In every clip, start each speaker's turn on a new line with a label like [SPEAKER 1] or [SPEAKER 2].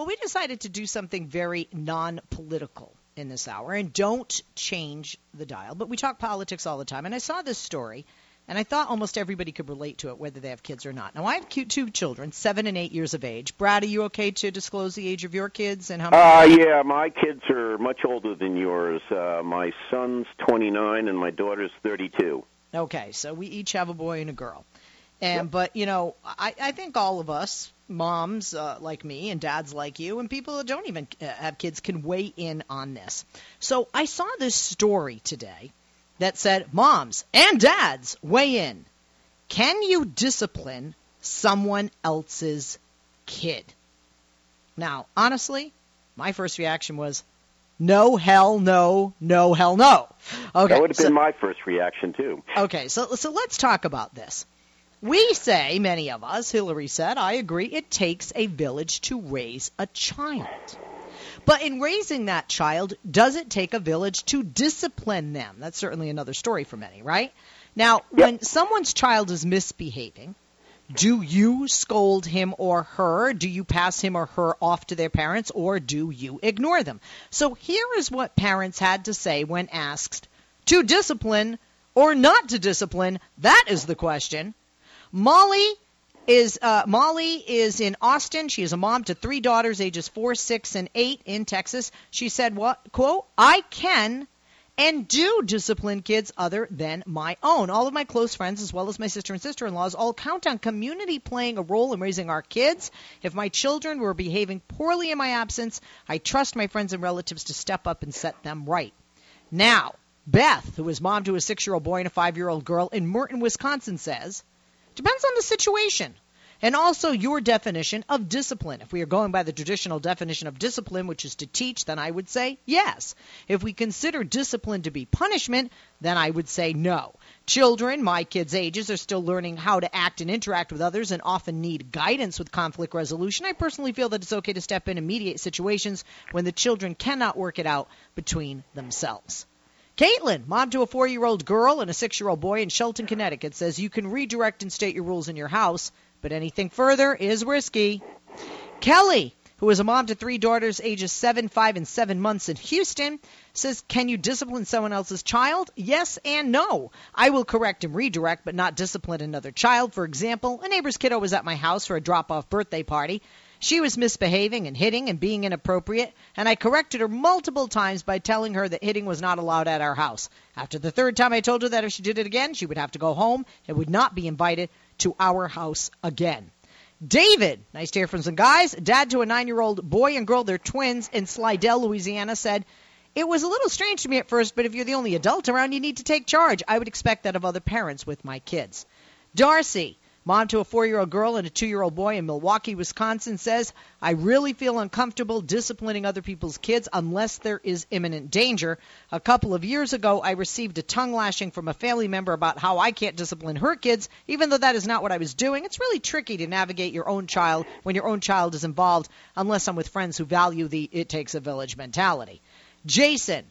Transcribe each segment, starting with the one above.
[SPEAKER 1] Well, we decided to do something very non political in this hour and don't change the dial, but we talk politics all the time. And I saw this story and I thought almost everybody could relate to it, whether they have kids or not. Now, I have two children, seven and eight years of age. Brad, are you okay to disclose the age of your kids and how
[SPEAKER 2] many? Uh, yeah, my kids are much older than yours. Uh, my son's 29 and my daughter's 32.
[SPEAKER 1] Okay, so we each have a boy and a girl. And yep. but you know, I, I think all of us, moms uh, like me and dads like you, and people that don't even uh, have kids, can weigh in on this. So I saw this story today that said, Moms and dads, weigh in. Can you discipline someone else's kid? Now, honestly, my first reaction was, no, hell no, no, hell no.
[SPEAKER 2] Okay, that would have so, been my first reaction too.
[SPEAKER 1] Okay, so so let's talk about this. We say, many of us, Hillary said, I agree, it takes a village to raise a child. But in raising that child, does it take a village to discipline them? That's certainly another story for many, right? Now, yep. when someone's child is misbehaving, do you scold him or her? Do you pass him or her off to their parents or do you ignore them? So here is what parents had to say when asked to discipline or not to discipline. That is the question. Molly is uh, Molly is in Austin. She is a mom to three daughters, ages four, six, and eight in Texas. She said, "What quote? I can." And do discipline kids other than my own. All of my close friends, as well as my sister and sister in laws, all count on community playing a role in raising our kids. If my children were behaving poorly in my absence, I trust my friends and relatives to step up and set them right. Now, Beth, who is mom to a six year old boy and a five year old girl in Merton, Wisconsin, says, Depends on the situation. And also your definition of discipline. If we are going by the traditional definition of discipline, which is to teach, then I would say yes. If we consider discipline to be punishment, then I would say no. Children, my kids' ages, are still learning how to act and interact with others and often need guidance with conflict resolution. I personally feel that it's okay to step in and mediate situations when the children cannot work it out between themselves. Caitlin, mom to a four year old girl and a six year old boy in Shelton, Connecticut, says you can redirect and state your rules in your house, but anything further is risky. Kelly, who is a mom to three daughters ages seven, five, and seven months in Houston, says, Can you discipline someone else's child? Yes and no. I will correct and redirect, but not discipline another child. For example, a neighbor's kiddo was at my house for a drop off birthday party. She was misbehaving and hitting and being inappropriate, and I corrected her multiple times by telling her that hitting was not allowed at our house. After the third time, I told her that if she did it again, she would have to go home and would not be invited to our house again. David, nice to hear from some guys, dad to a nine year old boy and girl, they're twins in Slidell, Louisiana, said, It was a little strange to me at first, but if you're the only adult around, you need to take charge. I would expect that of other parents with my kids. Darcy, Mom to a four year old girl and a two year old boy in Milwaukee, Wisconsin says, I really feel uncomfortable disciplining other people's kids unless there is imminent danger. A couple of years ago, I received a tongue lashing from a family member about how I can't discipline her kids, even though that is not what I was doing. It's really tricky to navigate your own child when your own child is involved, unless I'm with friends who value the it takes a village mentality. Jason,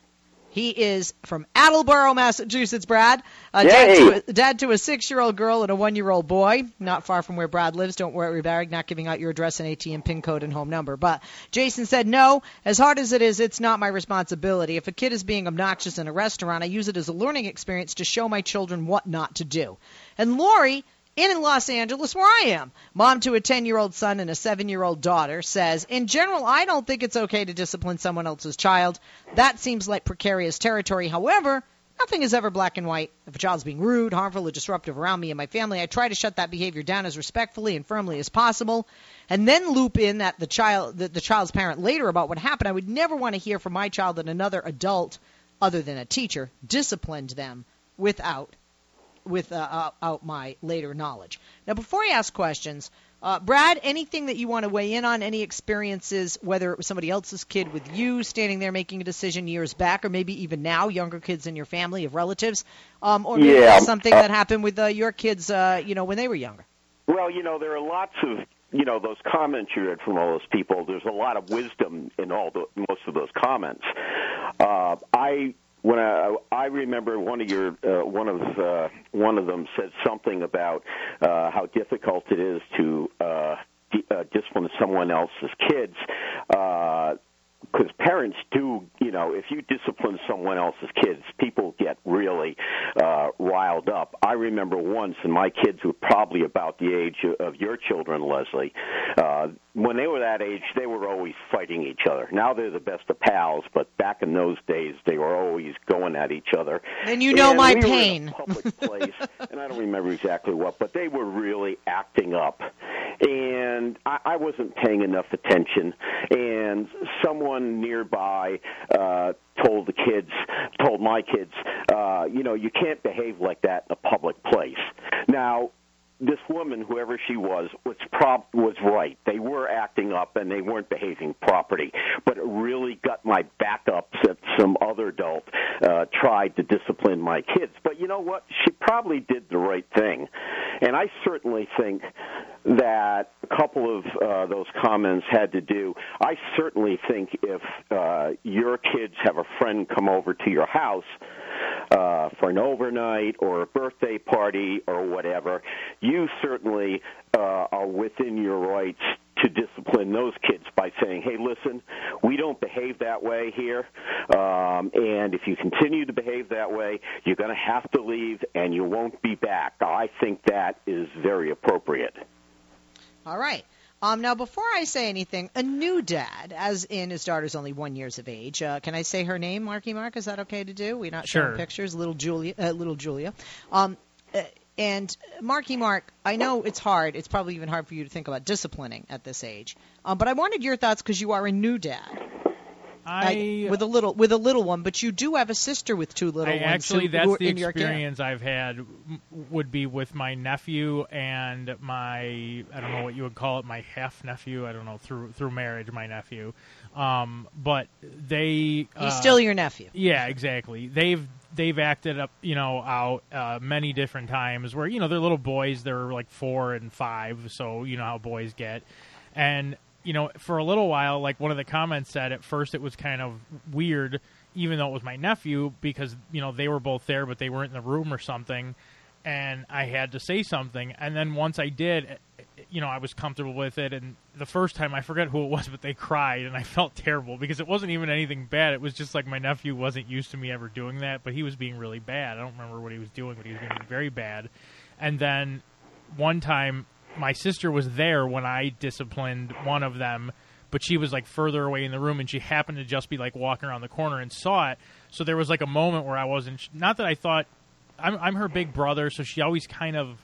[SPEAKER 1] he is from Attleboro, Massachusetts, Brad. Uh, dad, to a, dad to a six-year-old girl and a one-year-old boy, not far from where Brad lives. Don't worry, Barry, not giving out your address and ATM PIN code and home number. But Jason said, no, as hard as it is, it's not my responsibility. If a kid is being obnoxious in a restaurant, I use it as a learning experience to show my children what not to do. And Lori in Los Angeles, where I am. Mom to a 10 year old son and a 7 year old daughter says, In general, I don't think it's okay to discipline someone else's child. That seems like precarious territory. However, nothing is ever black and white. If a child's being rude, harmful, or disruptive around me and my family, I try to shut that behavior down as respectfully and firmly as possible, and then loop in that the child, the, the child's parent later about what happened. I would never want to hear from my child that another adult, other than a teacher, disciplined them without without uh, my later knowledge. Now, before I ask questions, uh, Brad, anything that you want to weigh in on? Any experiences, whether it was somebody else's kid with you standing there making a decision years back, or maybe even now, younger kids in your family of relatives, um, or maybe yeah. something uh, that happened with uh, your kids, uh, you know, when they were younger?
[SPEAKER 2] Well, you know, there are lots of you know those comments you read from all those people. There's a lot of wisdom in all the most of those comments. Uh, I when I, I remember one of your uh, one of uh, one of them said something about uh, how difficult it is to uh, uh, discipline someone else's kids. Because parents do, you know, if you discipline someone else's kids, people get really uh, riled up. I remember once, and my kids were probably about the age of your children, Leslie. Uh, when they were that age, they were always fighting each other. Now they're the best of pals, but back in those days, they were always going at each other.
[SPEAKER 1] And you know
[SPEAKER 2] and
[SPEAKER 1] my
[SPEAKER 2] we
[SPEAKER 1] pain.
[SPEAKER 2] Were in a public place, and I don't remember exactly what, but they were really acting up. And I, I wasn't paying enough attention, and someone nearby uh, told the kids, told my kids, uh, you know, you can't behave like that in a public place. Now, this woman, whoever she was, was prob was right. They were acting up and they weren't behaving properly. But it really got my back up that some other adult uh, tried to discipline my kids. But you know what? She probably did the right thing, and I certainly think that a couple of uh, those comments had to do. I certainly think if uh, your kids have a friend come over to your house uh, for an overnight or a birthday party or whatever, you certainly uh, are within your rights to discipline those kids by saying, "Hey, listen, we don't behave that way here, um, and if you continue to behave that way, you're going to have to leave, and you won't be back." I think that is very appropriate.
[SPEAKER 1] All right. Um, now, before I say anything, a new dad, as in his daughter's only one years of age. Uh, can I say her name, Marky Mark? Is that okay to do? We're not
[SPEAKER 3] Sure.
[SPEAKER 1] showing pictures. Little Julia. Uh, little Julia. Um, uh, and Marky Mark, I know it's hard. It's probably even hard for you to think about disciplining at this age. Um, but I wanted your thoughts because you are a new dad
[SPEAKER 3] I,
[SPEAKER 1] with a little with a little one, but you do have a sister with two little
[SPEAKER 3] I
[SPEAKER 1] ones.
[SPEAKER 3] actually
[SPEAKER 1] who,
[SPEAKER 3] that's
[SPEAKER 1] who
[SPEAKER 3] the
[SPEAKER 1] in your care.
[SPEAKER 3] experience I've had would be with my nephew and my I don't know what you would call it my half nephew I don't know through through marriage my nephew um but they uh,
[SPEAKER 1] He's still your nephew.
[SPEAKER 3] yeah exactly they've they've acted up you know out uh, many different times where you know they're little boys they're like 4 and 5 so you know how boys get and you know for a little while like one of the comments said at first it was kind of weird even though it was my nephew because you know they were both there but they weren't in the room or something and I had to say something. And then once I did eh, you know I was comfortable with it and the first time I forget who it was but they cried and I felt terrible because it wasn't even anything bad. It was just like my nephew wasn't used to me ever doing that but he was being really bad. I don't remember what he was doing but he was being very bad. And then one time my sister was there when I disciplined one of them, but she was like further away in the room and she happened to just be like walking around the corner and saw it. So there was like a moment where I wasn't not that I thought I'm I'm her big brother, so she always kind of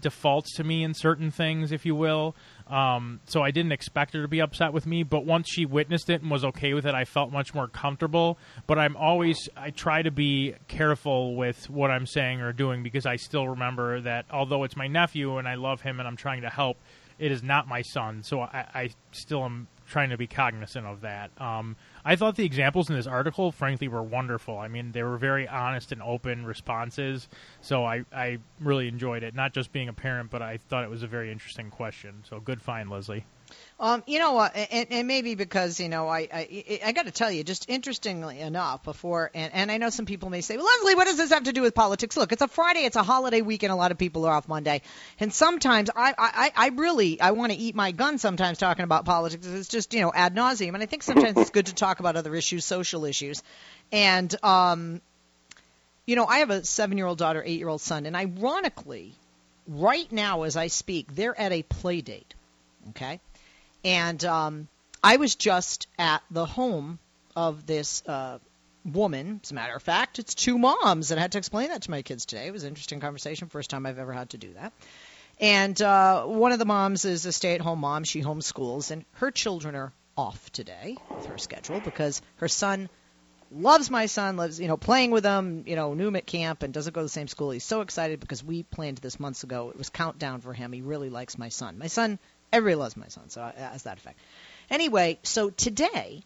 [SPEAKER 3] defaults to me in certain things, if you will. Um, so I didn't expect her to be upset with me, but once she witnessed it and was okay with it, I felt much more comfortable. But I'm always I try to be careful with what I'm saying or doing because I still remember that although it's my nephew and I love him and I'm trying to help, it is not my son. So I, I still am trying to be cognizant of that. Um, I thought the examples in this article, frankly, were wonderful. I mean, they were very honest and open responses. So I, I really enjoyed it. Not just being a parent, but I thought it was a very interesting question. So good find, Leslie.
[SPEAKER 1] Um, you know what, and, and maybe because you know, I I, I got to tell you, just interestingly enough, before and, and I know some people may say, well, Leslie, what does this have to do with politics? Look, it's a Friday, it's a holiday weekend, a lot of people are off Monday, and sometimes I I, I really I want to eat my gun sometimes talking about politics. It's just you know ad nauseum, and I think sometimes it's good to talk about other issues, social issues, and um, you know, I have a seven-year-old daughter, eight-year-old son, and ironically, right now as I speak, they're at a play date. Okay. And um, I was just at the home of this uh, woman. As a matter of fact, it's two moms, and I had to explain that to my kids today. It was an interesting conversation. First time I've ever had to do that. And uh, one of the moms is a stay-at-home mom. She homeschools, and her children are off today with her schedule because her son loves my son, loves you know playing with him, you know, knew him at camp and doesn't go to the same school. He's so excited because we planned this months ago. It was countdown for him. He really likes my son. My son, everybody loves my son, so has that effect. Anyway, so today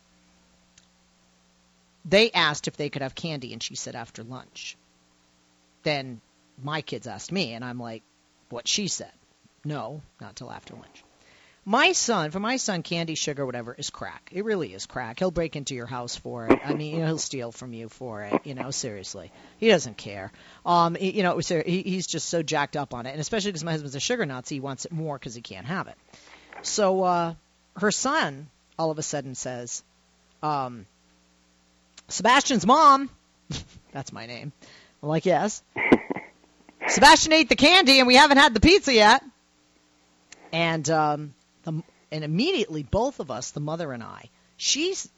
[SPEAKER 1] they asked if they could have candy, and she said after lunch. Then my kids asked me, and I'm like, what she said. No, not till after lunch. My son, for my son, candy, sugar, whatever, is crack. It really is crack. He'll break into your house for it. I mean, you know, he'll steal from you for it. You know, seriously, he doesn't care. Um, you know, he, he's just so jacked up on it, and especially because my husband's a sugar Nazi, he wants it more because he can't have it. So, uh, her son all of a sudden says, um, Sebastian's mom, that's my name. I'm like, yes. Sebastian ate the candy and we haven't had the pizza yet. And um, and immediately both of us, the mother and I, she's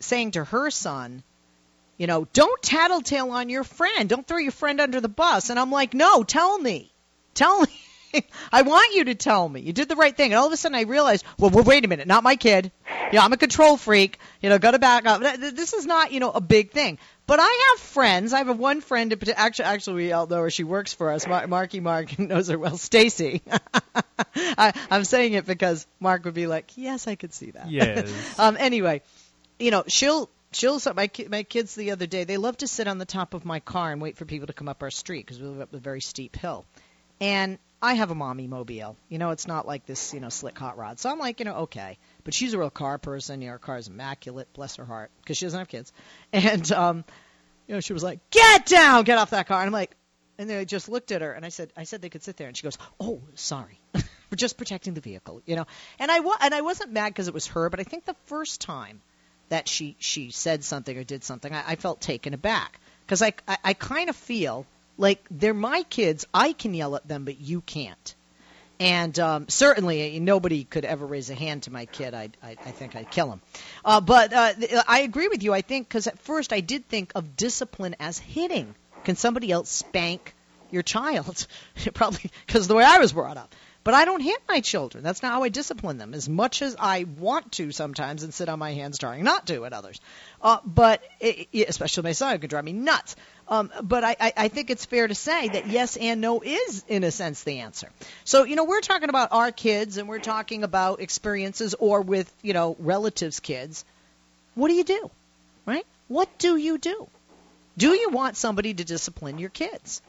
[SPEAKER 1] saying to her son, you know, don't tattletale on your friend. Don't throw your friend under the bus. And I'm like, no, tell me. Tell me. I want you to tell me. You did the right thing. And all of a sudden I realized, well, well wait a minute, not my kid. Yeah, I'm a control freak. You know, got to back up. This is not, you know, a big thing. But I have friends. I have one friend. Actually, actually, we all know her. She works for us. Mar- Marky Mark knows her well. Stacy. I, I'm saying it because Mark would be like, "Yes, I could see that."
[SPEAKER 3] Yes.
[SPEAKER 1] um. Anyway, you know, she'll she'll my my kids the other day. They love to sit on the top of my car and wait for people to come up our street because we live up a very steep hill. And I have a mommy mobile. You know, it's not like this, you know, slick hot rod. So I'm like, you know, okay. But she's a real car person. You know, her car's immaculate, bless her heart, because she doesn't have kids. And, um, you know, she was like, get down, get off that car. And I'm like, and then I just looked at her and I said, I said they could sit there. And she goes, oh, sorry. We're just protecting the vehicle, you know. And I, wa- and I wasn't mad because it was her, but I think the first time that she, she said something or did something, I, I felt taken aback. Because I, I, I kind of feel like they're my kids. I can yell at them, but you can't. And um, certainly, nobody could ever raise a hand to my kid. I, I, I think I'd kill him. Uh, but uh, I agree with you. I think because at first I did think of discipline as hitting. Can somebody else spank your child? Probably because the way I was brought up. But I don't hit my children. That's not how I discipline them. As much as I want to sometimes and sit on my hands trying not to at others. Uh, but it, it, especially my son, it could drive me nuts. Um, but I, I, I think it's fair to say that yes and no is, in a sense, the answer. So, you know, we're talking about our kids and we're talking about experiences or with, you know, relatives' kids. What do you do? Right? What do you do? Do you want somebody to discipline your kids?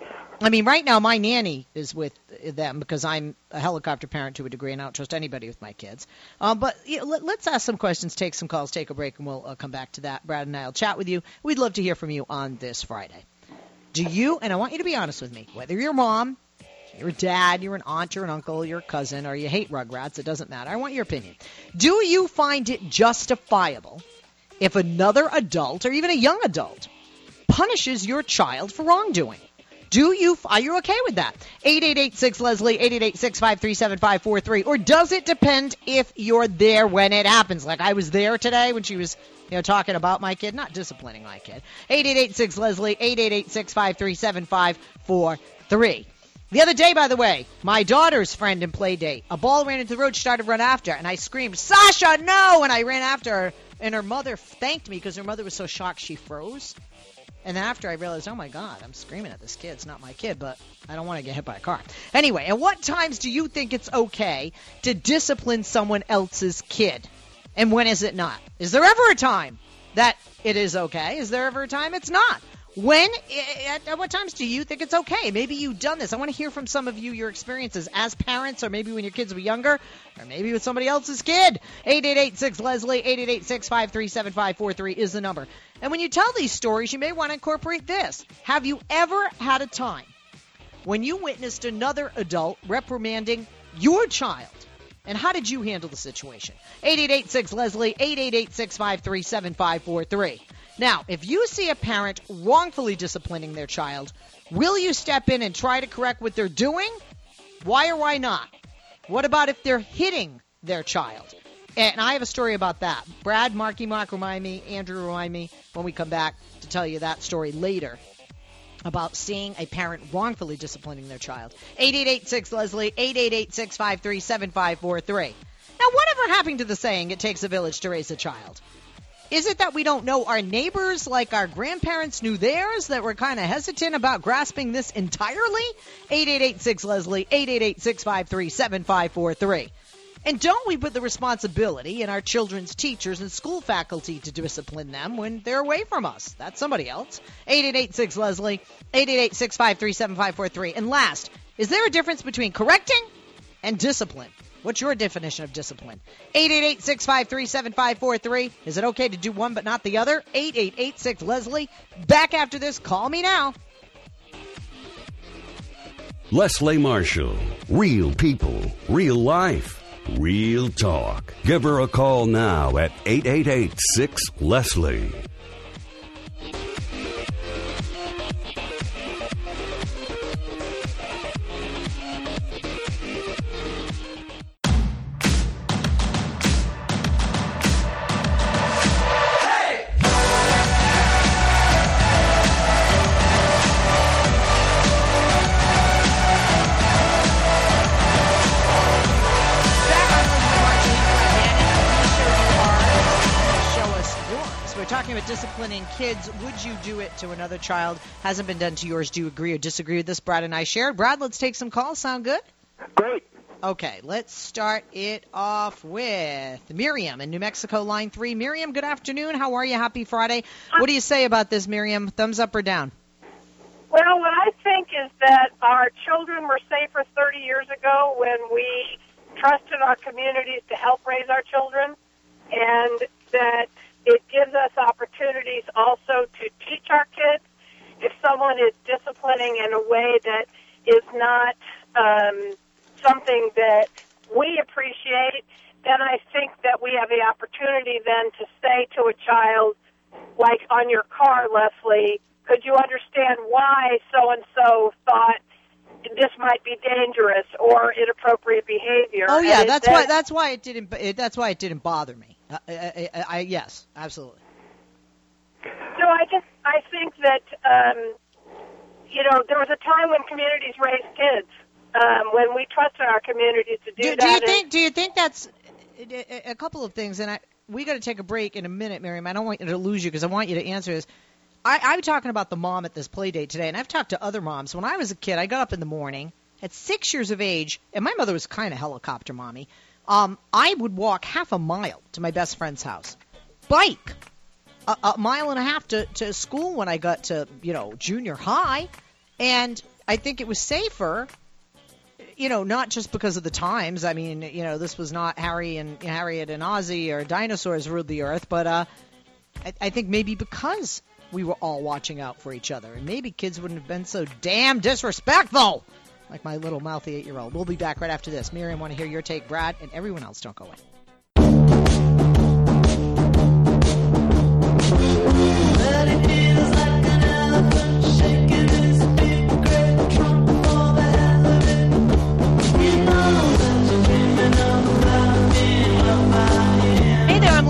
[SPEAKER 1] I mean, right now my nanny is with them because I'm a helicopter parent to a degree, and I don't trust anybody with my kids. Um, but you know, let, us ask some questions, take some calls, take a break, and we'll uh, come back to that. Brad and I will chat with you. We'd love to hear from you on this Friday. Do you? And I want you to be honest with me. Whether you're mom, you're a dad, you're an aunt, you're an uncle, you're a cousin, or you hate Rugrats, it doesn't matter. I want your opinion. Do you find it justifiable if another adult or even a young adult punishes your child for wrongdoing? Do you are you okay with that? 8886 Leslie 888 or does it depend if you're there when it happens? Like I was there today when she was, you know, talking about my kid, not disciplining my kid. 8886 Leslie 888 The other day, by the way, my daughter's friend in play date, a ball ran into the road, she started to run after, and I screamed, Sasha, no! And I ran after her, and her mother thanked me because her mother was so shocked she froze. And then after I realized, oh my God, I'm screaming at this kid. It's not my kid, but I don't want to get hit by a car. Anyway, at what times do you think it's okay to discipline someone else's kid? And when is it not? Is there ever a time that it is okay? Is there ever a time it's not? When, eh, at, at, what times do you think it's okay? Maybe you've done this. I want to hear from some of you your experiences as parents, or maybe when your kids were younger, or maybe with somebody else's kid. 8886 Leslie, 888 is the number. And when you tell these stories, you may want to incorporate this. Have you ever had a time when you witnessed another adult reprimanding your child? And how did you handle the situation? 8886 Leslie, 888 now, if you see a parent wrongfully disciplining their child, will you step in and try to correct what they're doing? Why or why not? What about if they're hitting their child? And I have a story about that. Brad, Marky Mark, remind me, Andrew, remind me when we come back to tell you that story later about seeing a parent wrongfully disciplining their child. 8886 Leslie, 888 653 7543. Now, whatever happened to the saying, it takes a village to raise a child? Is it that we don't know our neighbors like our grandparents knew theirs, that we're kind of hesitant about grasping this entirely? 8886 Leslie, 888 653 7543. And don't we put the responsibility in our children's teachers and school faculty to discipline them when they're away from us? That's somebody else. 8886 Leslie, 888 653 7543. And last, is there a difference between correcting and discipline? What's your definition of discipline? 888-653-7543. Is it okay to do one but not the other? 8886 Leslie. Back after this. Call me now.
[SPEAKER 4] Leslie Marshall. Real people, real life. Real talk. Give her a call now at 888 6 Leslie.
[SPEAKER 1] We're talking about disciplining kids. Would you do it to another child? Hasn't been done to yours. Do you agree or disagree with this? Brad and I shared. Brad, let's take some calls. Sound good?
[SPEAKER 2] Great.
[SPEAKER 1] Okay, let's start it off with Miriam in New Mexico, line three. Miriam, good afternoon. How are you? Happy Friday. What do you say about this, Miriam? Thumbs up or down?
[SPEAKER 5] Well, what I think is that our children were safer 30 years ago when we trusted our communities to help raise our children, and that it gives us opportunities also to teach our kids. If someone is disciplining in a way that is not um, something that we appreciate, then I think that we have the opportunity then to say to a child, like on your car, Leslie, could you understand why so and so thought this might be dangerous or inappropriate behavior?
[SPEAKER 1] Oh yeah, that's
[SPEAKER 5] then-
[SPEAKER 1] why. That's why it didn't. It, that's why it didn't bother me. I, I, I, I, yes, absolutely.
[SPEAKER 5] So I just I think that um, you know there was a time when communities raised kids um, when we trusted our communities to do,
[SPEAKER 1] Do,
[SPEAKER 5] that.
[SPEAKER 1] do you
[SPEAKER 5] and-
[SPEAKER 1] think? Do you think that's a, a couple of things? And I we got to take a break in a minute, Miriam. I don't want you to lose you because I want you to answer this. I, I'm talking about the mom at this play date today, and I've talked to other moms. When I was a kid, I got up in the morning at six years of age, and my mother was kind of helicopter mommy. Um, I would walk half a mile to my best friend's house, bike a, a mile and a half to, to school when I got to you know junior high, and I think it was safer you know, not just because of the times. I mean, you know, this was not Harry and Harriet and Ozzie or dinosaurs ruled the earth, but uh, I, I think maybe because we were all watching out for each other, and maybe kids wouldn't have been so damn disrespectful. Like my little mouthy eight-year-old. We'll be back right after this. Miriam, want to hear your take, Brad, and everyone else. Don't go away.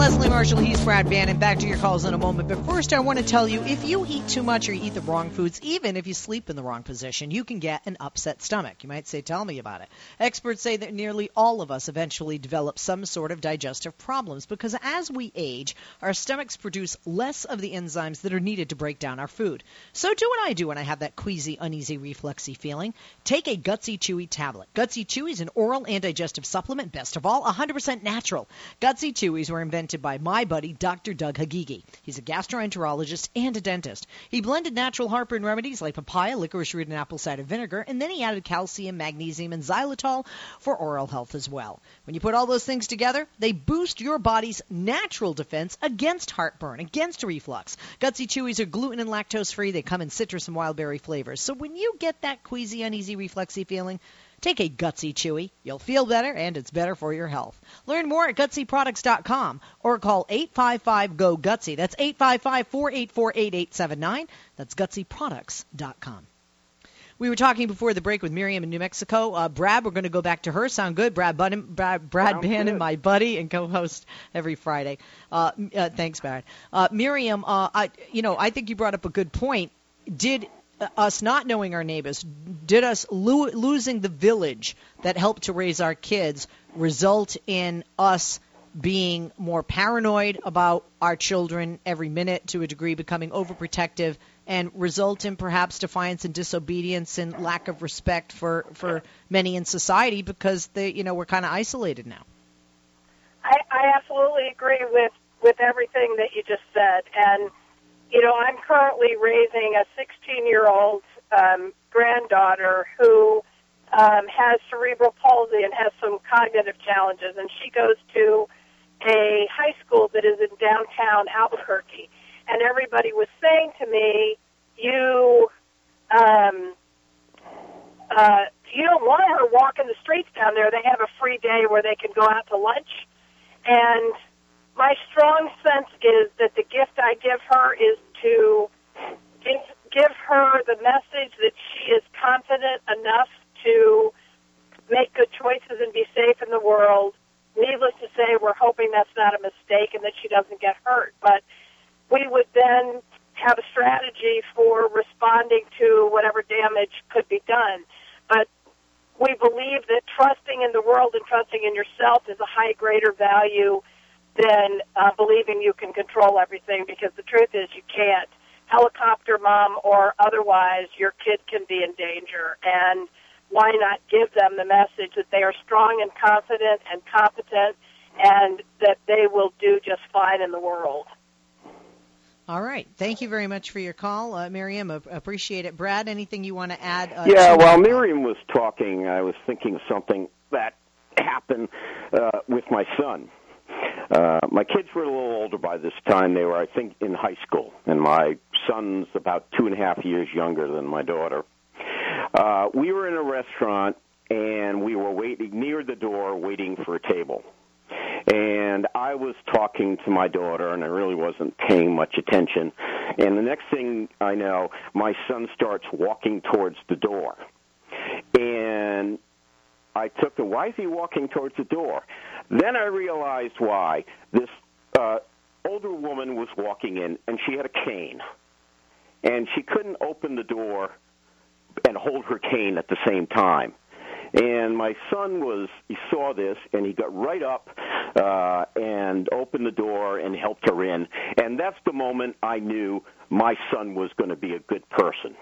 [SPEAKER 1] Leslie Marshall. He's Brad Bannon. Back to your calls in a moment. But first, I want to tell you if you eat too much or eat the wrong foods, even if you sleep in the wrong position, you can get an upset stomach. You might say, Tell me about it. Experts say that nearly all of us eventually develop some sort of digestive problems because as we age, our stomachs produce less of the enzymes that are needed to break down our food. So do what I do when I have that queasy, uneasy, reflexy feeling. Take a Gutsy Chewy tablet. Gutsy Chewy is an oral and digestive supplement, best of all, 100% natural. Gutsy Chewies were invented by my buddy, Dr. Doug Hagigi. He's a gastroenterologist and a dentist. He blended natural heartburn remedies like papaya, licorice root, and apple cider vinegar, and then he added calcium, magnesium, and xylitol for oral health as well. When you put all those things together, they boost your body's natural defense against heartburn, against reflux. Gutsy Chewies are gluten and lactose free. They come in citrus and wild berry flavors. So when you get that queasy, uneasy, refluxy feeling, Take a Gutsy Chewy. You'll feel better, and it's better for your health. Learn more at GutsyProducts.com or call 855-GO-GUTSY. That's 855-484-8879. That's GutsyProducts.com. We were talking before the break with Miriam in New Mexico. Uh, Brad, we're going to go back to her. Sound good? Brad, Brad, Brad Bannon, my buddy and co-host every Friday. Uh, uh, thanks, Brad. Uh, Miriam, uh, I, you know, I think you brought up a good point. Did uh, us not knowing our neighbors, did us lo- losing the village that helped to raise our kids result in us being more paranoid about our children every minute to a degree, becoming overprotective, and result in perhaps defiance and disobedience and lack of respect for, for many in society because they, you know, we're kind of isolated now.
[SPEAKER 5] I, I absolutely agree with with everything that you just said, and you know I'm currently raising a 16 year old um, granddaughter who um, has cerebral palsy and has some cognitive challenges, and she goes to a high school that is in downtown Albuquerque, and everybody was saying to me, "You." Um, uh, you don't want her walking the streets down there. They have a free day where they can go out to lunch. And my strong sense is that the gift I give her is to give, give her the message that she is confident enough to make good choices and be safe in the world. Needless to say, we're hoping that's not a mistake and that she doesn't get hurt. But we would then have a strategy for responding to whatever damage could be done. But we believe that trusting in the world and trusting in yourself is a high greater value than uh, believing you can control everything because the truth is you can't. Helicopter mom or otherwise, your kid can be in danger. And why not give them the message that they are strong and confident and competent and that they will do just fine in the world?
[SPEAKER 1] All right. Thank you very much for your call, uh, Miriam. Appreciate it. Brad, anything you want to add? Uh,
[SPEAKER 2] yeah,
[SPEAKER 1] to
[SPEAKER 2] while Miriam was talking, I was thinking of something that happened uh, with my son. Uh, my kids were a little older by this time. They were, I think, in high school, and my son's about two and a half years younger than my daughter. Uh, we were in a restaurant, and we were waiting near the door, waiting for a table and I was talking to my daughter, and I really wasn't paying much attention. And the next thing I know, my son starts walking towards the door, and I took the why is he walking towards the door? Then I realized why. This uh, older woman was walking in, and she had a cane, and she couldn't open the door and hold her cane at the same time. And my son was he saw this and he got right up uh, and opened the door and helped her in. And that's the moment I knew my son was going to be a good person.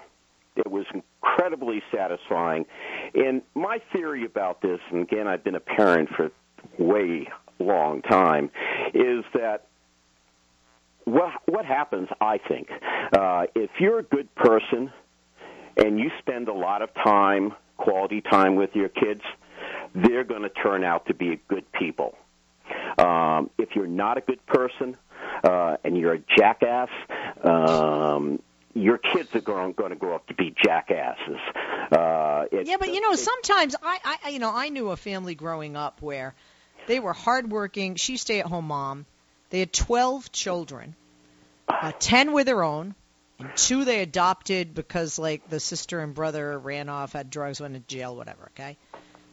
[SPEAKER 2] It was incredibly satisfying. And my theory about this, and again, I've been a parent for way long time, is that what what happens? I think uh, if you're a good person and you spend a lot of time quality time with your kids, they're going to turn out to be good people. Um, if you're not a good person uh, and you're a jackass, um, your kids are going, going to grow up to be jackasses. Uh,
[SPEAKER 1] it, yeah, but you know, it, sometimes I, I, you know, I knew a family growing up where they were hardworking. She stay-at-home mom. They had twelve children. Uh, ten were their own and two they adopted because like the sister and brother ran off, had drugs, went to jail, whatever. Okay,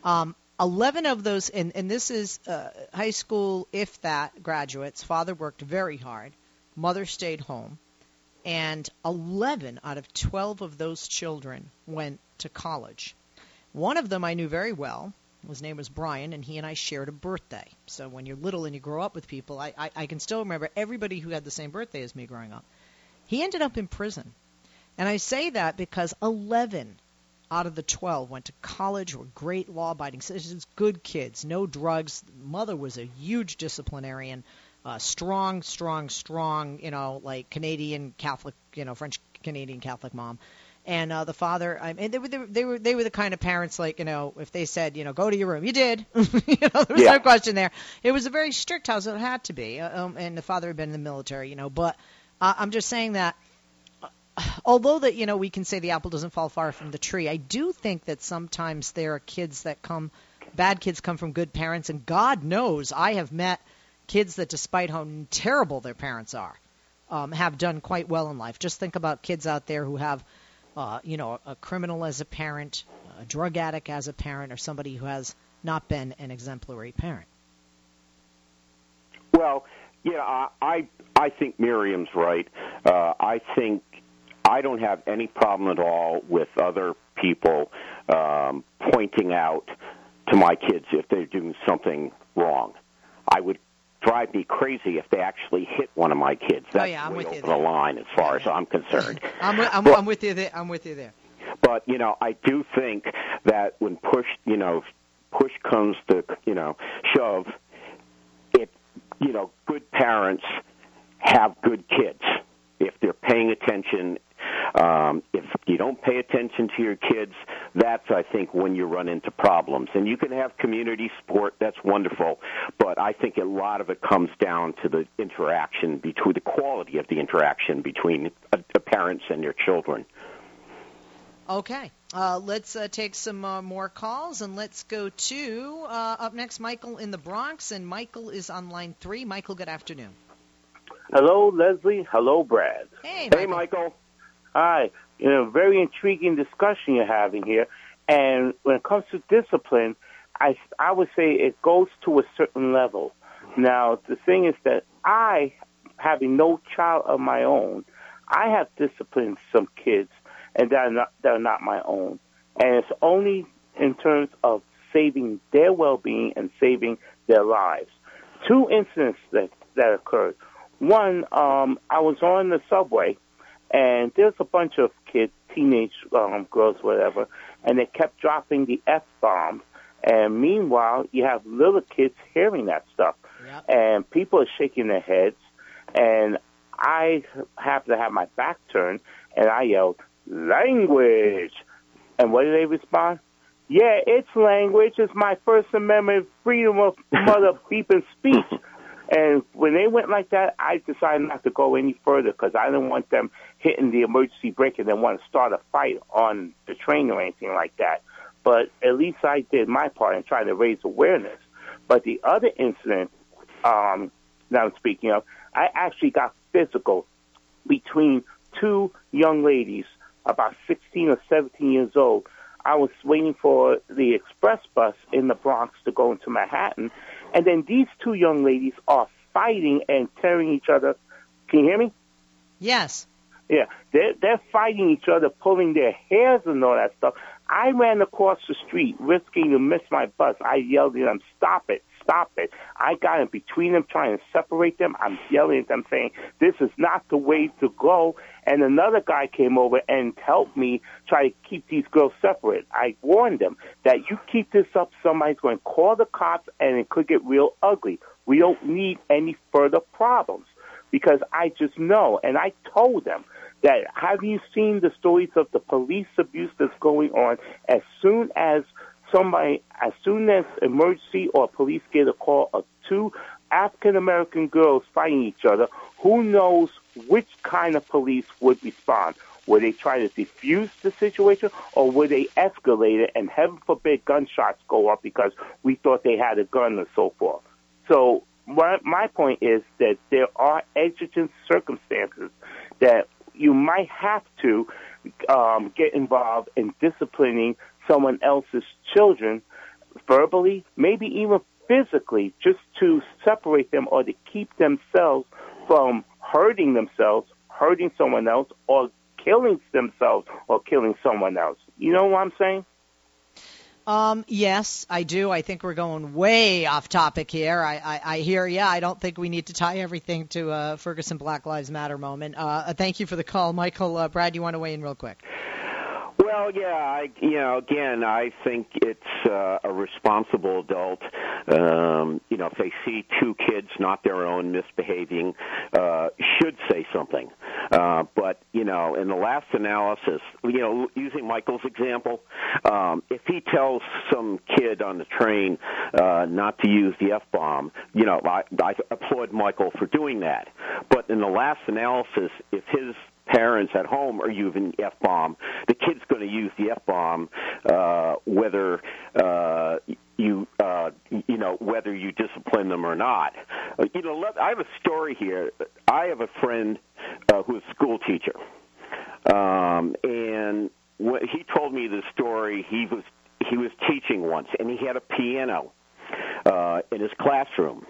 [SPEAKER 1] um, eleven of those, and and this is uh, high school, if that, graduates. Father worked very hard, mother stayed home, and eleven out of twelve of those children went to college. One of them I knew very well. His name was Brian, and he and I shared a birthday. So when you're little and you grow up with people, I, I, I can still remember everybody who had the same birthday as me growing up. He ended up in prison. And I say that because 11 out of the 12 went to college, were great law abiding citizens, good kids, no drugs. Mother was a huge disciplinarian, uh, strong, strong, strong, you know, like Canadian Catholic, you know, French Canadian Catholic mom. And uh, the father, I mean, they were, they were they were the kind of parents like you know if they said you know go to your room, you did, you know there was yeah. no question there. It was a very strict house, it had to be, uh, um, and the father had been in the military, you know. But uh, I'm just saying that although that you know we can say the apple doesn't fall far from the tree, I do think that sometimes there are kids that come, bad kids come from good parents, and God knows I have met kids that, despite how terrible their parents are, um, have done quite well in life. Just think about kids out there who have, uh, you know, a criminal as a parent, a drug addict as a parent, or somebody who has not been an exemplary parent.
[SPEAKER 2] Well, yeah, I I think Miriam's right. Uh, I think I don't have any problem at all with other people um, pointing out to my kids if they're doing something wrong. I would drive me crazy if they actually hit one of my kids. Oh, That's
[SPEAKER 1] oh, yeah, I'm
[SPEAKER 2] way
[SPEAKER 1] with
[SPEAKER 2] over the line as far as I'm concerned.
[SPEAKER 1] I'm, with, I'm, but, I'm with you there. I'm with you there.
[SPEAKER 2] But you know, I do think that when push, you know, push comes to you know shove, it you know, good parents have good kids if they're paying attention. Um, if you don't pay attention to your kids, that's I think when you run into problems. And you can have community support, that's wonderful, but I think a lot of it comes down to the interaction between the quality of the interaction between a, a parents and their children.
[SPEAKER 1] Okay. Uh, let's uh, take some uh, more calls and let's go to uh, up next, Michael in the Bronx. And Michael is on line three. Michael, good afternoon.
[SPEAKER 6] Hello, Leslie. Hello, Brad.
[SPEAKER 1] Hey,
[SPEAKER 2] Hey, Michael.
[SPEAKER 6] Hi. You know, very intriguing discussion you're having here. And when it comes to discipline, I, I would say it goes to a certain level. Now, the thing is that I, having no child of my own, I have disciplined some kids, and that are not, that are not my own. And it's only in terms of saving their well-being and saving their lives. Two incidents that, that occurred. One, um, I was on the subway, and there's a bunch of kids, teenage um, girls, whatever, and they kept dropping the f bombs. And meanwhile, you have little kids hearing that stuff,
[SPEAKER 1] Yep.
[SPEAKER 6] and people are shaking their heads. And I happen to have my back turned, and I yelled, "Language!" And what did they respond? Yeah, it's language. It's my First Amendment freedom of mother beeping speech. And when they went like that, I decided not to go any further because I didn't want them hitting the emergency brake and then want to start a fight on the train or anything like that. But at least I did my part in trying to raise awareness. But the other incident um, that I'm speaking of, I actually got physical between two young ladies, about 16 or 17 years old. I was waiting for the express bus in the Bronx to go into Manhattan, and then these two young ladies are fighting and tearing each other. Can you hear me?
[SPEAKER 1] Yes.
[SPEAKER 6] Yeah, they're they're fighting each other, pulling their hairs and all that stuff. I ran across the street, risking to miss my bus. I yelled at them, "Stop it! Stop it!" I got in between them, trying to separate them. I'm yelling at them, saying, "This is not the way to go." And another guy came over and helped me try to keep these girls separate. I warned them that you keep this up, somebody's going to call the cops, and it could get real ugly. We don't need any further problems because I just know, and I told them that have you seen the stories of the police abuse that's going on as soon as somebody as soon as emergency or police get a call of two African American girls fighting each other, who knows which kind of police would respond? Would they try to defuse the situation or would they escalate it and heaven forbid gunshots go up because we thought they had a gun or so forth? So my, my point is that there are exigent circumstances that you might have to um, get involved in disciplining someone else's children verbally, maybe even physically, just to separate them or to keep themselves from hurting themselves, hurting someone else, or killing themselves or killing someone else. You know what I'm saying?
[SPEAKER 1] Um, yes, I do. I think we're going way off topic here. I, I, I hear you. I don't think we need to tie everything to uh, Ferguson Black Lives Matter moment. Uh, thank you for the call, Michael. Uh, Brad, you want to weigh in real quick?
[SPEAKER 2] Well, yeah, I, you know, again, I think it's uh, a responsible adult. Um, you know, if they see two kids, not their own, misbehaving, uh, should say something. Uh, but you know, in the last analysis, you know, using Michael's example, um, if he tells some kid on the train uh, not to use the f bomb, you know, I, I applaud Michael for doing that. But in the last analysis, if his parents at home are using the f bomb, the kid's going to use the f bomb uh, whether uh, you uh, you know whether you discipline them or not. Uh, you know, let, I have a story here. I have a friend uh, who's a school teacher, um, and when he told me the story. He was he was teaching once, and he had a piano uh, in his classroom.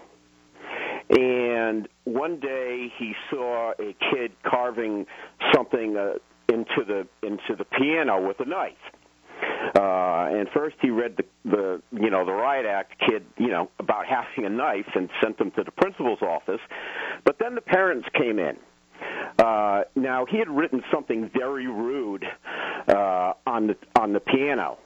[SPEAKER 2] And one day he saw a kid carving something uh, into the into the piano with a knife. Uh, and first he read the, the you know the riot act kid you know about having a knife and sent them to the principal's office. But then the parents came in. Uh, now he had written something very rude uh, on the on the piano.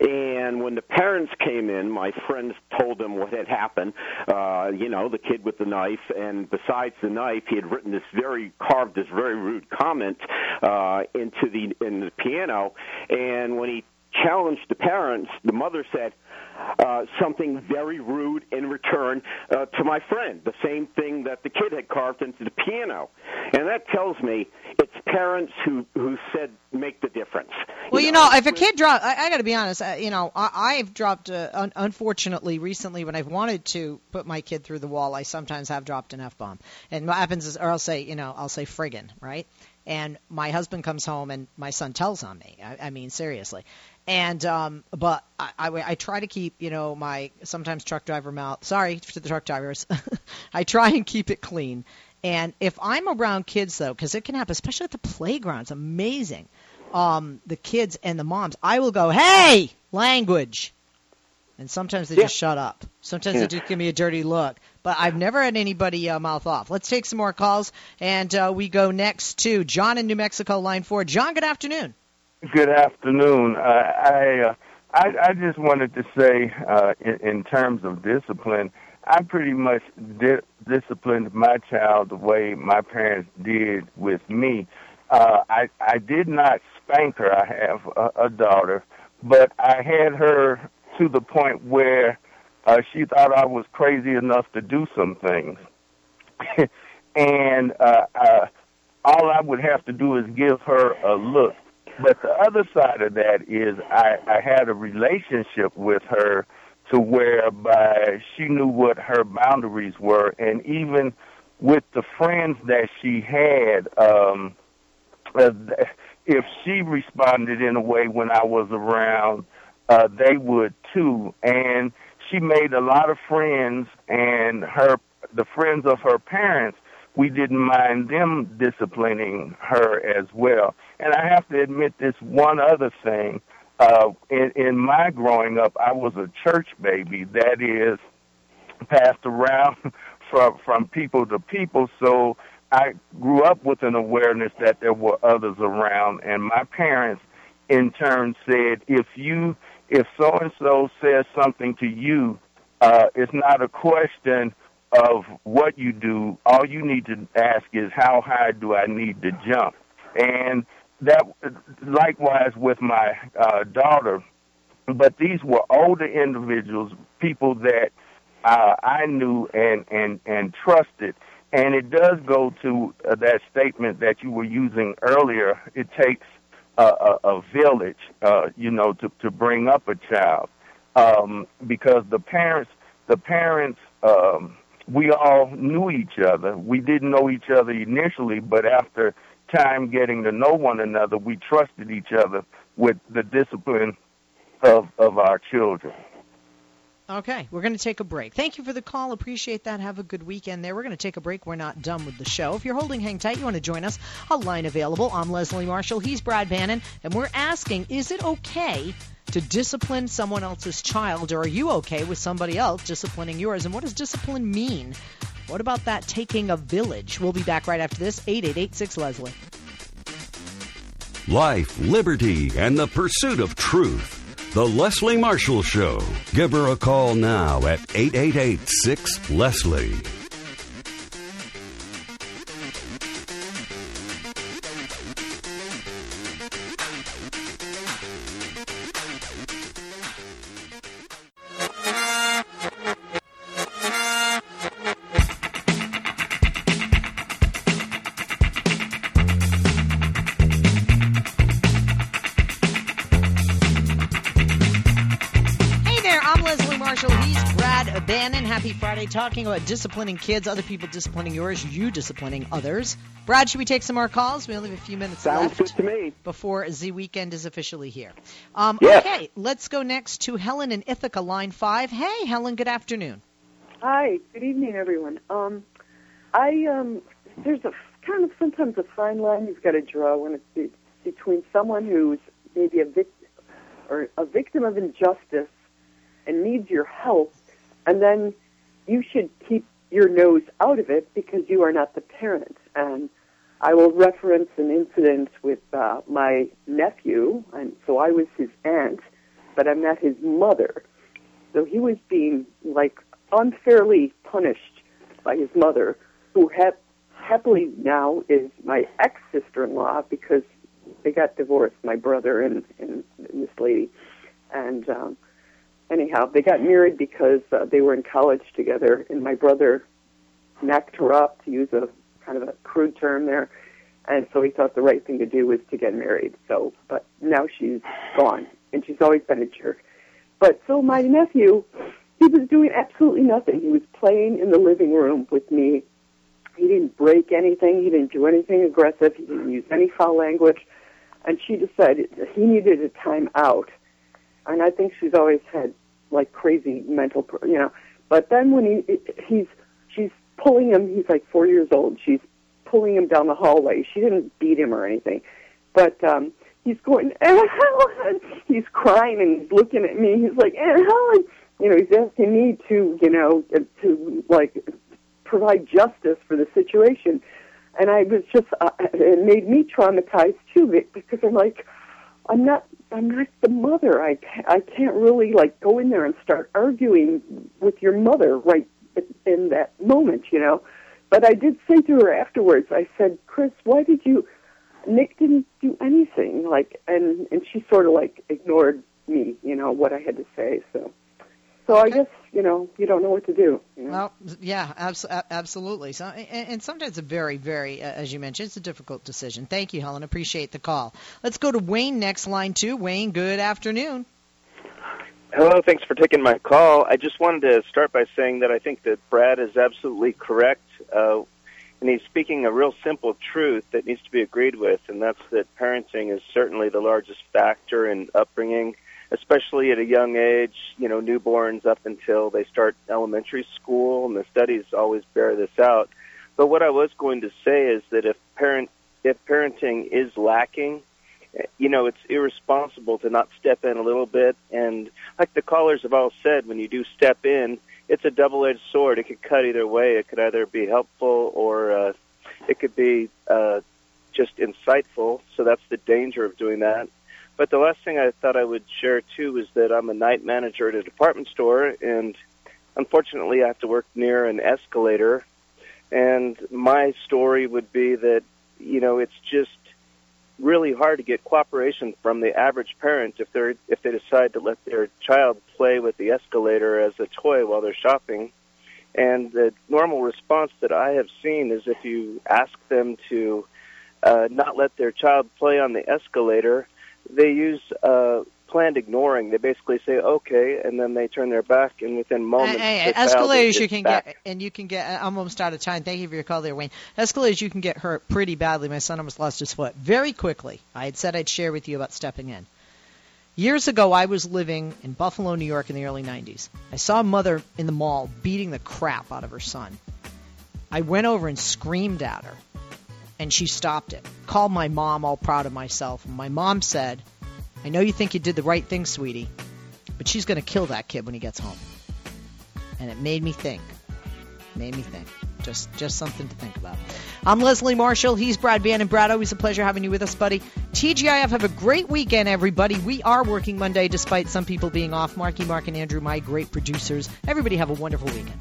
[SPEAKER 2] And when the parents came in, my friends told them what had happened. Uh, you know, the kid with the knife, and besides the knife, he had written this very carved this very rude comment uh, into the in the piano. And when he challenged the parents, the mother said uh, something very rude in return uh, to my friend, the same thing that the kid had carved into the piano. And that tells me it's parents who who said make the difference.
[SPEAKER 1] Well, you know, if a kid drop, I, I got to be honest. Uh, you know, I, I've dropped. Uh, un- unfortunately, recently when I've wanted to put my kid through the wall, I sometimes have dropped an f bomb. And what happens is, or I'll say, you know, I'll say friggin', right? And my husband comes home and my son tells on me. I, I mean, seriously. And um, but I, I, I try to keep, you know, my sometimes truck driver mouth. Sorry to the truck drivers. I try and keep it clean. And if I'm around kids though, because it can happen, especially at the playground, it's amazing. Um, the kids and the moms, I will go, "Hey, language," and sometimes they
[SPEAKER 2] Yeah.
[SPEAKER 1] just shut up. Sometimes
[SPEAKER 2] Yeah.
[SPEAKER 1] they just give me a dirty look. But I've never had anybody uh, mouth off. Let's take some more calls, and uh, we go next to John in New Mexico, line four. John, good afternoon.
[SPEAKER 7] Good afternoon. Uh, I, uh, I I just wanted to say, uh, in, in terms of discipline, I pretty much di- disciplined my child the way my parents did with me. Uh, I I did not spank her. I have a, a daughter, but I had her to the point where uh, she thought I was crazy enough to do some things, and uh, uh, all I would have to do is give her a look. But the other side of that is I, I had a relationship with her to whereby she knew what her boundaries were, and even with the friends that she had, um, uh, if she responded in a way when I was around, uh, they would too. And she made a lot of friends, and her the friends of her parents we didn't mind them disciplining her as well. And I have to admit this one other thing. Uh, in, in my growing up, I was a church baby. That is passed around from from people to people. So I grew up with an awareness that there were others around, and my parents, in turn, said, if you if so and so says something to you, uh, it's not a question of what you do. All you need to ask is how high do I need to jump? And that likewise with my uh, daughter. But these were older individuals, people that uh, I knew and, and, and trusted. And it does go to uh, that statement that you were using earlier. It takes a, a, a village, uh, you know, to, to bring up a child. Um, because the parents, the parents, um, we all knew each other. We didn't know each other initially, but after time getting to know one another, we trusted each other with the discipline of of our children.
[SPEAKER 1] Okay, we're going to take a break. Thank you for the call. Appreciate that. Have a good weekend there. We're going to take a break. We're not done with the show. If you're holding hang tight, you want to join us, a line available. I'm Leslie Marshall. He's Brad Bannon. And we're asking, is it okay to discipline someone else's child, or are you okay with somebody else disciplining yours? And what does discipline mean? What about that taking a village? We'll be back right after this. 8886 Leslie.
[SPEAKER 4] Life, liberty, and the pursuit of truth. The Leslie Marshall Show. Give her a call now at 8886 Leslie.
[SPEAKER 1] Friday, talking about disciplining kids, other people disciplining yours, you disciplining others. Brad, should we take some more calls? We only have a few minutes
[SPEAKER 2] Sounds
[SPEAKER 1] left
[SPEAKER 2] good to me.
[SPEAKER 1] before the weekend is officially here. Um,
[SPEAKER 2] Yes.
[SPEAKER 1] Okay, let's go next to Helen in Ithaca, line five. Hey, Helen, good afternoon.
[SPEAKER 8] Hi, good evening, everyone. Um, I um, there's a kind of sometimes a fine line you've got to draw when it's be, between someone who's maybe a victim or a victim of injustice and needs your help, and then you should keep your nose out of it because you are not the parent. And I will reference an incident with uh, my nephew, and so I was his aunt, but I'm not his mother. So he was being like unfairly punished by his mother, who hap- happily now is my ex sister in law because they got divorced, my brother and, and, and this lady. And um, anyhow, they got married because uh, they were in college together, and my brother knocked her up, to use a kind of a crude term there. and so he thought the right thing to do was to get married. So, but now she's gone, and she's always been a jerk. But so my nephew, he was doing absolutely nothing. He was playing in the living room with me. He didn't break anything. He didn't do anything aggressive. He didn't use any foul language. And she decided he needed a time out. And I think she's always had like crazy mental, you know. But then when he he's she's pulling him, he's like four years old. She's pulling him down the hallway. She didn't beat him or anything, but um, he's going, Aunt Helen. He's crying and he's looking at me. He's like, Aunt Helen. You know, he's asking me to, you know, to like provide justice for the situation. And I was just, uh, it made me traumatized too because I'm like, I'm not, I'm not the mother. I, I can't really like go in there and start arguing with your mother right in that moment, you know. But I did say to her afterwards, I said, Chris, why did you, Nick didn't do anything, like, and, and she sort of like ignored me, you know, what I had to say, so. So I guess you know you don't know what to do. You know?
[SPEAKER 1] Well, yeah, abs- absolutely. So, and, and sometimes a very, very, uh, as you mentioned, it's a difficult decision. Thank you, Helen. Appreciate the call. Let's go to Wayne next, line two. Wayne, good afternoon.
[SPEAKER 9] Hello, thanks for taking my call. I just wanted to start by saying that I think that Brad is absolutely correct, uh, and he's speaking a real simple truth that needs to be agreed with, and that's that parenting is certainly the largest factor in upbringing, especially at a young age. You know, newborns up until they start elementary school, and the studies always bear this out. But what I was going to say is that if parent if parenting is lacking, you know, it's irresponsible to not step in a little bit. And like the callers have all said, when you do step in, it's a double-edged sword. It could cut either way. It could either be helpful or uh, it could be uh, just insightful. So that's the danger of doing that. But the last thing I thought I would share too is that I'm a night manager at a department store, and unfortunately, I have to work near an escalator. And my story would be that you know it's just really hard to get cooperation from the average parent if they're if they decide to let their child play with the escalator as a toy while they're shopping. And the normal response that I have seen is if you ask them to uh, not let their child play on the escalator, they use uh, planned ignoring. They basically say okay, and then they turn their back, and within moments,
[SPEAKER 1] Hey, hey, escalators you can
[SPEAKER 9] back.
[SPEAKER 1] get, and you can get. I'm almost out of time. Thank you for your call there, Wayne. Escalators you can get hurt pretty badly. My son almost lost his foot very quickly. I had said I'd share with you about stepping in. Years ago, I was living in Buffalo, New York in the early 90s. I saw a mother in the mall beating the crap out of her son. I went over and screamed at her, and she stopped it. Called my mom, all proud of myself. And my mom said, I know you think you did the right thing, sweetie, but she's going to kill that kid when he gets home. And it made me think. Made me think. Just just something to think about. I'm Leslie Marshall. He's Brad Bannon. Brad, always a pleasure having you with us, buddy. TGIF, have a great weekend, everybody. We are working Monday despite some people being off. Marky Mark and Andrew, my great producers. Everybody have a wonderful weekend.